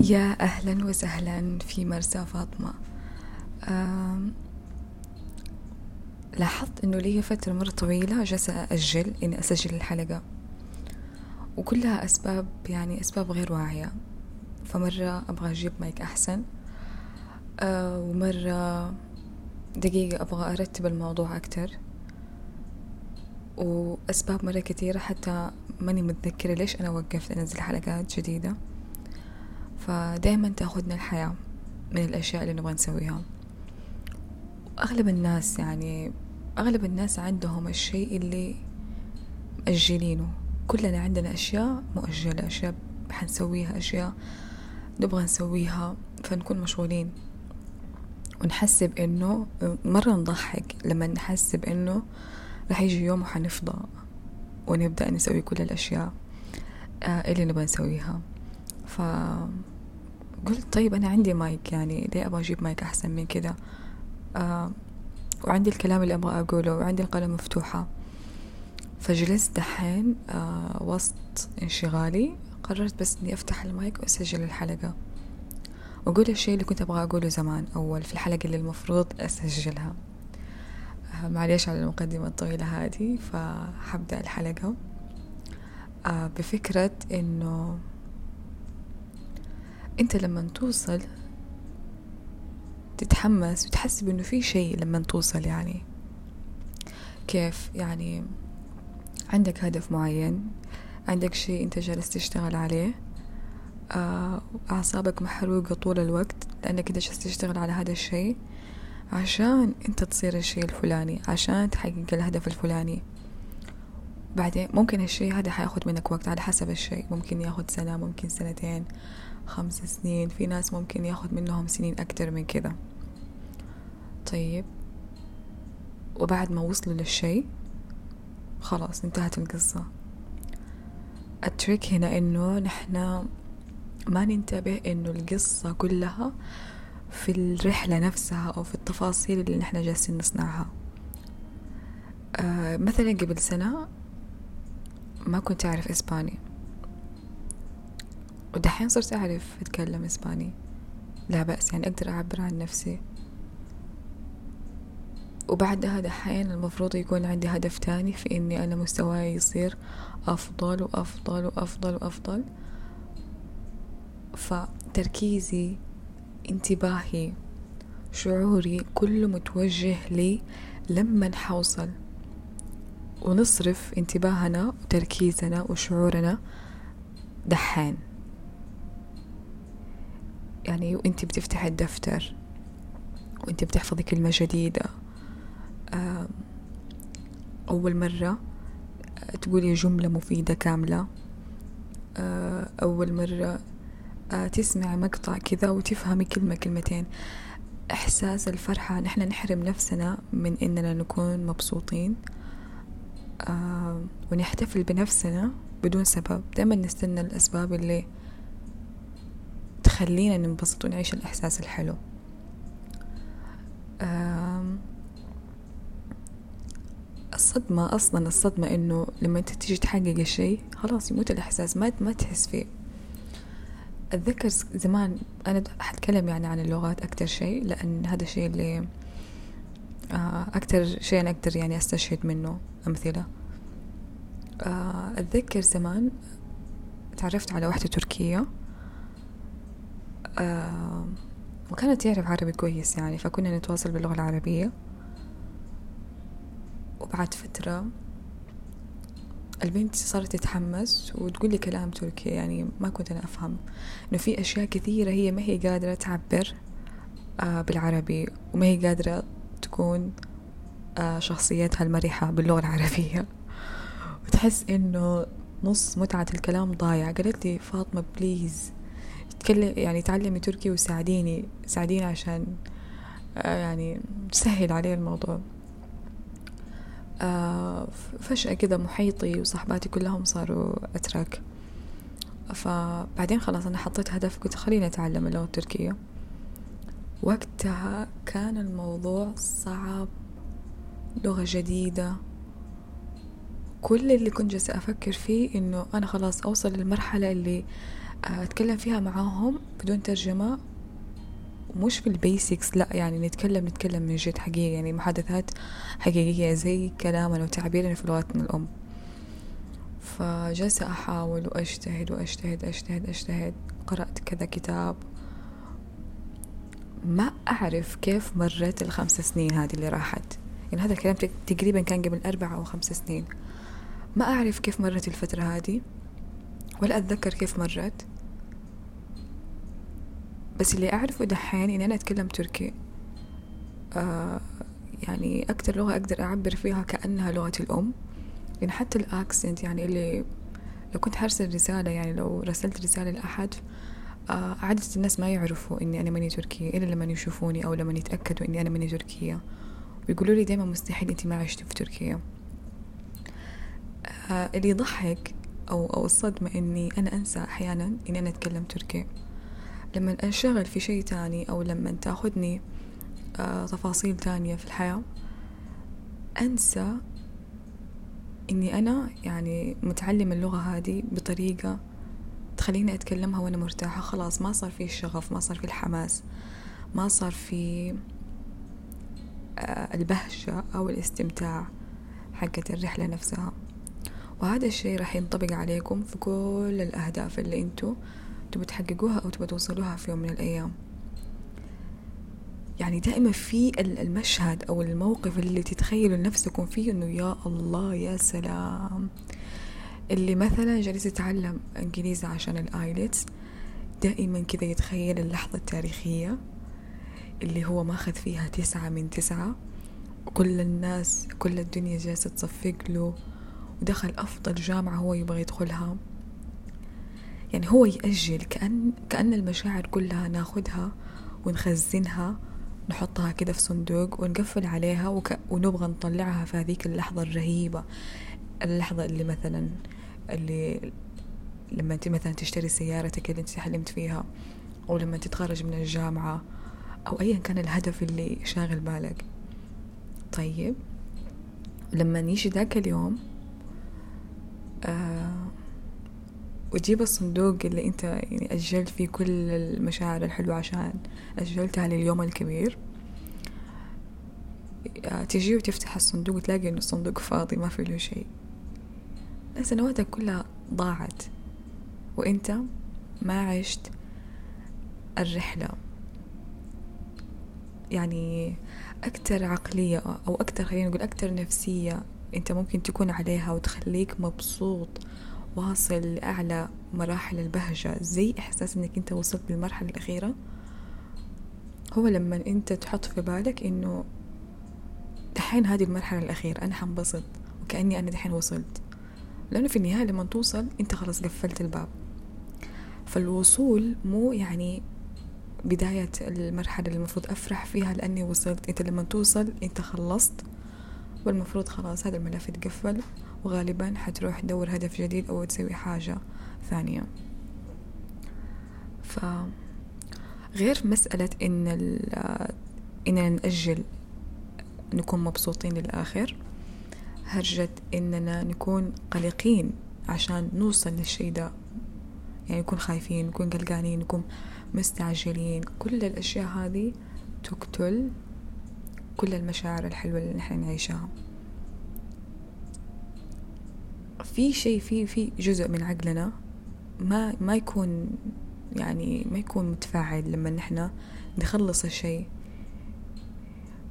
يا أهلا وسهلا في مرسى فاطمة. لاحظت أنه لي فترة مرة طويلة جالسة أجل إني أسجل الحلقة. وكلها أسباب يعني أسباب غير واعية. فمرة أبغى أجيب مايك أحسن. آه، ومرة دقيقة أبغى أرتب الموضوع أكتر. وأسباب مرة كثيرة حتى ماني متذكرة ليش أنا وقفت أنزل حلقات جديدة. فدايما تأخذنا الحياة من الأشياء اللي نبغى نسويها. وأغلب الناس يعني أغلب الناس عندهم الشيء اللي مأجلينه. كلنا عندنا أشياء مؤجلة أشياء حنسويها أشياء نبغى نسويها فنكون مشغولين. ونحسب إنه مرة نضحك لما نحسب إنه راح يجي يوم وحنفضى ونبدأ نسوي كل الأشياء آه، اللي نبغى نسويها. ف قلت طيب أنا عندي مايك يعني ليه أبغى أجيب مايك أحسن من كذا آه وعندي الكلام اللي أبغى أقوله وعندي القناة مفتوحة. فجلست دحين آه وسط انشغالي قررت بس إني أفتح المايك وأسجل الحلقة. وأقول الشيء اللي كنت أبغى أقوله زمان أول في الحلقة اللي المفروض أسجلها. آه معليش على المقدمة الطويلة هذه فحبدأ الحلقة. آه بفكرة إنه أنت لما توصل تتحمس وتحسب انه في شيء لما توصل يعني. كيف؟ يعني عندك هدف معين عندك شيء أنت جالس تشتغل عليه آه، أعصابك محروقة طول الوقت لأنك أنت جالس تشتغل على هذا الشيء عشان أنت تصير الشيء الفلاني عشان تحقق الهدف الفلاني. بعدين ممكن الشيء هذا حياخد منك وقت على حسب الشيء. ممكن ياخد سنة ممكن سنتين. خمس سنين. في ناس ممكن ياخد منهم سنين أكتر من كذا طيب. وبعد ما وصلوا للشيء خلاص انتهت القصة. التريك هنا إنه نحن ما ننتبه إنه القصة كلها في الرحلة نفسها أو في التفاصيل اللي نحن جالسين نصنعها. آه مثلا قبل سنة ما كنت أعرف إسباني. ودحين صرت أعرف أتكلم إسباني. لا بأس يعني أقدر أعبر عن نفسي. وبعدها دحين المفروض يكون عندي هدف تاني في إني أنا مستواي يصير أفضل وأفضل وأفضل وأفضل. فتركيزي انتباهي شعوري كله متوجه لي لما حوصل ونصرف انتباهنا وتركيزنا وشعورنا دحين. يعني وانت بتفتح الدفتر وانت بتحفظي كلمة جديدة أول مرة تقولي جملة مفيدة كاملة أول مرة تسمعي مقطع كذا وتفهمي كلمة كلمتين. إحساس الفرحة نحن نحرم نفسنا من إننا نكون مبسوطين ونحتفل بنفسنا بدون سبب. دائما نستنى الأسباب اللي تخلينا ننبسط ونعيش الإحساس الحلو. الصدمة أصلا الصدمة إنه لما أنت تيجي تحقق الشيء خلاص يموت الإحساس ما ما تحس فيه. أتذكر زمان أنا حتكلم يعني عن اللغات أكتر شيء لأن هذا الشيء اللي أكتر شيء أنا أقدر يعني أستشهد منه أمثلة. أتذكر زمان تعرفت على واحدة تركية. وكانت تعرف عربي كويس يعني فكنا نتواصل باللغة العربية. وبعد فترة البنت صارت تتحمس وتقول لي كلام تركي يعني ما كنت أنا أفهم إنه في أشياء كثيرة هي ما هي قادرة تعبر بالعربي وما هي قادرة تكون شخصيتها المرحة باللغة العربية. وتحس إنه نص متعة الكلام ضايع. قالت لي فاطمة بليز تكلم يعني تعلمي تركي وساعديني ساعديني عشان يعني تسهل علي الموضوع. فجأة كذا محيطي وصحباتي كلهم صاروا أتراك. فبعدين خلاص أنا حطيت هدف قلت خليني أتعلم اللغة التركية. وقتها كان الموضوع صعب لغة جديدة. كل اللي كنت جالسة أفكر فيه إنه أنا خلاص أوصل للمرحلة اللي أتكلم فيها معاهم بدون ترجمة مش في البيسكس لا يعني نتكلم نتكلم من جد حقيقي يعني محادثات حقيقية زي كلامنا وتعبيرنا في لغتنا الأم. فجلسة أحاول وأجتهد وأجتهد أجتهد أجتهد. قرأت كذا كتاب. ما أعرف كيف مرت الخمس سنين هذه اللي راحت. يعني هذا الكلام تقريبا كان قبل أربع أو خمس سنين. ما أعرف كيف مرت الفترة هذه. ولا أتذكر كيف مرت. بس اللي أعرفه دحين إني أنا أتكلم تركي. آه يعني أكتر لغة أقدر أعبر فيها كأنها لغتي الأم. يعني حتى الأكسنت يعني اللي لو كنت حرسل رسالة يعني لو رسلت رسالة لأحد آه عادة الناس ما يعرفوا إني أنا ماني تركية إلا لما يشوفوني أو لما يتأكدوا إني أنا ماني تركية. ويقولوا لي دايما مستحيل أنت ما عشتي في تركيا. آه اللي يضحك أو أو الصدمة إني أنا أنسى أحيانا إني أنا أتكلم تركي. لما أنشغل في شيء تاني أو لما تأخذني آه تفاصيل تانية في الحياة أنسى إني أنا يعني متعلم اللغة هذه بطريقة تخليني أتكلمها وأنا مرتاحة. خلاص ما صار في الشغف ما صار في الحماس ما صار في آه، البهجة أو الاستمتاع حقت الرحلة نفسها. وهذا الشيء راح ينطبق عليكم في كل الأهداف اللي أنتوا تبوا تحققوها أو تبوا توصلوها في يوم من الأيام. يعني دائما في المشهد أو الموقف اللي تتخيلوا نفسكم فيه إنه يا الله يا سلام. اللي مثلا جالس يتعلم إنجليزي عشان الآيلتس دائما كذا يتخيل اللحظة التاريخية اللي هو ماخذ فيها تسعة من تسعة وكل الناس كل الدنيا جالسة تصفق له. ودخل أفضل جامعة هو يبغى يدخلها. يعني هو يأجل كأن كأن المشاعر كلها ناخدها ونخزنها نحطها كده في صندوق ونقفل عليها وك... ونبغى نطلعها في هذيك اللحظة الرهيبة. اللحظة اللي مثلا اللي لما انت مثلا تشتري سيارتك اللي انت حلمت فيها أو لما تتخرج من الجامعة أو ايا كان الهدف اللي شاغل بالك. طيب لما يجي ذاك اليوم آه وتجيب الصندوق اللي أنت يعني أجلت فيه كل المشاعر الحلوة عشان أجلتها لليوم الكبير. آه، تجي وتفتح الصندوق وتلاقي إنه الصندوق فاضي ما في له شيء. سنواتك كلها ضاعت وأنت ما عشت الرحلة. يعني أكتر عقلية أو أكتر خلينا نقول أكتر نفسية أنت ممكن تكون عليها وتخليك مبسوط واصل لأعلى مراحل البهجة. زي إحساس إنك أنت وصلت للمرحلة الأخيرة؟ هو لما أنت تحط في بالك إنه دحين هذه المرحلة الأخيرة أنا حنبسط وكأني أنا دحين وصلت. لأنه في النهاية لما توصل أنت خلاص قفلت الباب. فالوصول مو يعني بداية المرحلة اللي المفروض أفرح فيها لأني وصلت. أنت لما توصل أنت خلصت والمفروض خلاص هذا الملف يتقفل وغالبا حتروح تدور هدف جديد أو تسوي حاجة ثانية. ف غير مسألة إن إننا نأجل نكون مبسوطين للآخر هرجة إننا نكون قلقين عشان نوصل للشي ده. يعني نكون خايفين نكون قلقانين نكون مستعجلين. كل الأشياء هذه تقتل كل المشاعر الحلوة اللي نحن نعيشها. في شيء في في جزء من عقلنا ما ما يكون يعني ما يكون متفاعل لما نحن نخلص الشيء.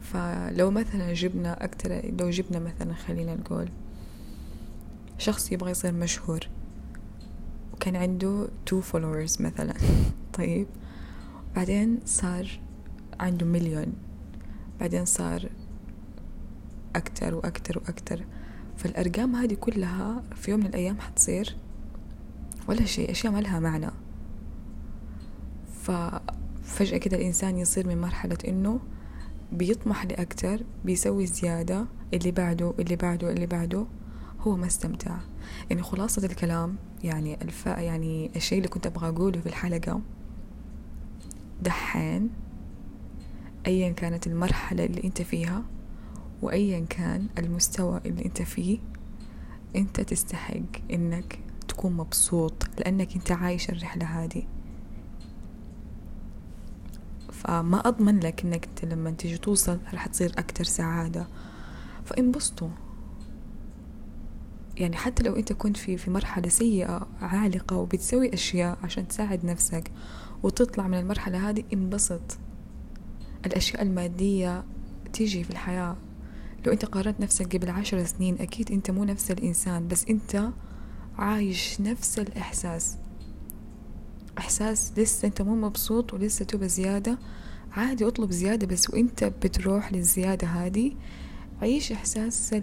فلو مثلا جبنا أكتر لو جبنا مثلا خلينا نقول شخص يبغى يصير مشهور وكان عنده تو followers مثلا طيب؟ بعدين صار عنده مليون بعدين صار أكتر وأكتر وأكتر. فالأرقام هذه كلها في يوم من الأيام حتصير ولا شيء أشياء ما لها معنى. ففجأة كده الإنسان يصير من مرحلة إنه بيطمح لأكتر بيسوي زيادة اللي بعده اللي بعده اللي بعده هو ما استمتع. يعني خلاصة الكلام يعني الف يعني الشيء اللي كنت أبغى أقوله في الحلقة دحين أيا كانت المرحلة اللي أنت فيها وأيا كان المستوى اللي أنت فيه أنت تستحق إنك تكون مبسوط لأنك أنت عايش الرحلة هذه. فما أضمن لك أنك أنت لما تيجي توصل راح تصير أكتر سعادة. فانبسطوا يعني حتى لو أنت كنت في في مرحلة سيئة عالقة وبتسوي أشياء عشان تساعد نفسك وتطلع من المرحلة هذه انبسط. الأشياء المادية تيجي في الحياة. لو أنت قارنت نفسك قبل عشر سنين أكيد أنت مو نفس الإنسان بس أنت عايش نفس الإحساس. إحساس لسه أنت مو مبسوط ولسه تبى زيادة. عادي اطلب زيادة بس وأنت بتروح للزيادة هذه عيش إحساس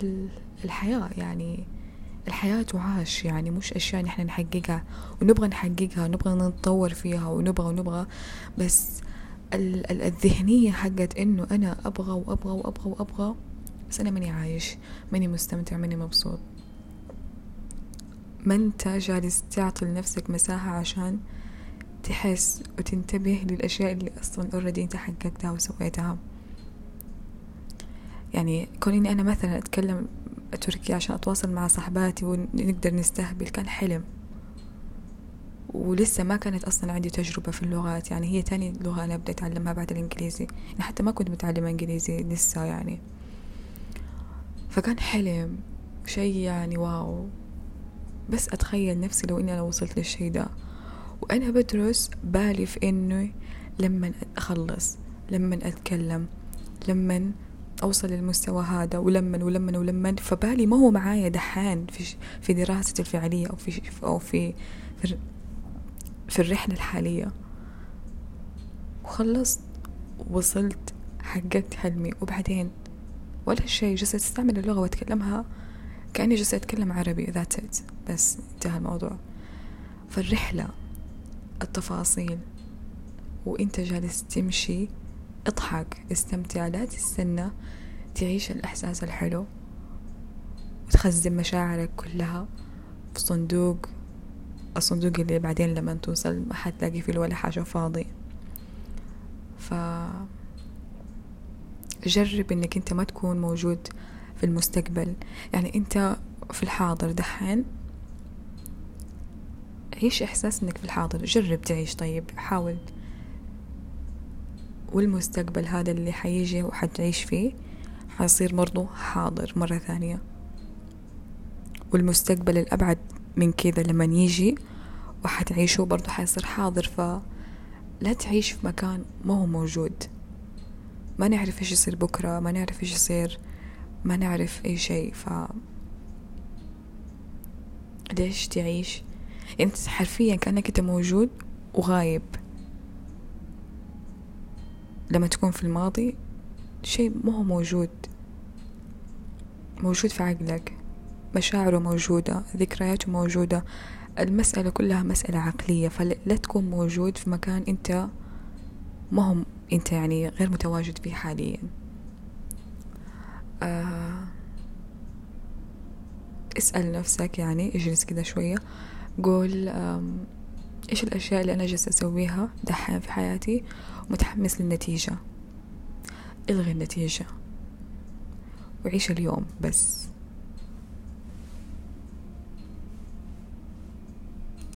الحياة. يعني الحياة تعاش يعني مش أشياء نحن نحققها ونبغى نحققها ونبغى نتطور فيها ونبغى ونبغى بس الذهنية حقت إنه أنا أبغى وأبغى وأبغى وأبغى بس أنا ماني عايش ماني مستمتع ماني مبسوط. ما أنت جالس تعطي لنفسك مساحة عشان تحس وتنتبه للأشياء اللي أصلا اوريدي أنت حققتها وسويتها. يعني كون إني أنا مثلا أتكلم تركي عشان أتواصل مع صاحباتي ونقدر نستهبل كان حلم. ولسه ما كانت أصلا عندي تجربة في اللغات. يعني هي تاني لغة أنا أبدأ أتعلمها بعد الإنجليزي. يعني حتى ما كنت متعلمة إنجليزي لسه يعني. فكان حلم شيء يعني واو. بس أتخيل نفسي لو إني أنا وصلت للشي ده. وأنا بدرس بالي في إنه لما أخلص لما أتكلم لما أوصل للمستوى هذا ولما ولما ولما. فبالي ما هو معايا دحان في في دراستي الفعلية أو في أو في في, في الرحلة الحالية. وخلصت وصلت حققت حلمي. وبعدين ولا شيء جلست أستعمل اللغة وأتكلمها كأني جلست أتكلم عربي. ذات بس انتهى الموضوع. فالرحلة التفاصيل. وأنت جالس تمشي اضحك استمتع لا تستنى تعيش الإحساس الحلو. وتخزن مشاعرك كلها في صندوق الصندوق اللي بعدين لما توصل ما حتلاقي فيه ولا حاجة فاضي ف جرب إنك أنت ما تكون موجود في المستقبل. يعني أنت في الحاضر دحين عيش إحساس إنك في الحاضر جرب تعيش. طيب حاول. والمستقبل هذا اللي حيجي وحتعيش فيه حيصير برضو حاضر مرة ثانية. والمستقبل الأبعد من كذا لما يجي وحتعيشه برضو حيصير حاضر فلا تعيش في مكان ما هو موجود. ما نعرف إيش يصير بكرة ما نعرف إيش يصير ما نعرف أي شيء ف ليش تعيش؟ أنت حرفيا كأنك أنت موجود وغايب. لما تكون في الماضي شيء ما هو موجود. موجود في عقلك. مشاعره موجودة ذكرياته موجودة المسألة كلها مسألة عقلية فلا تكون موجود في مكان أنت ما هم أنت يعني غير متواجد فيه حاليا. آه اسأل نفسك يعني اجلس كده شوية. قول إيش الأشياء اللي أنا جالسة أسويها دحين في حياتي ومتحمس للنتيجة؟ إلغي النتيجة. وعيش اليوم بس.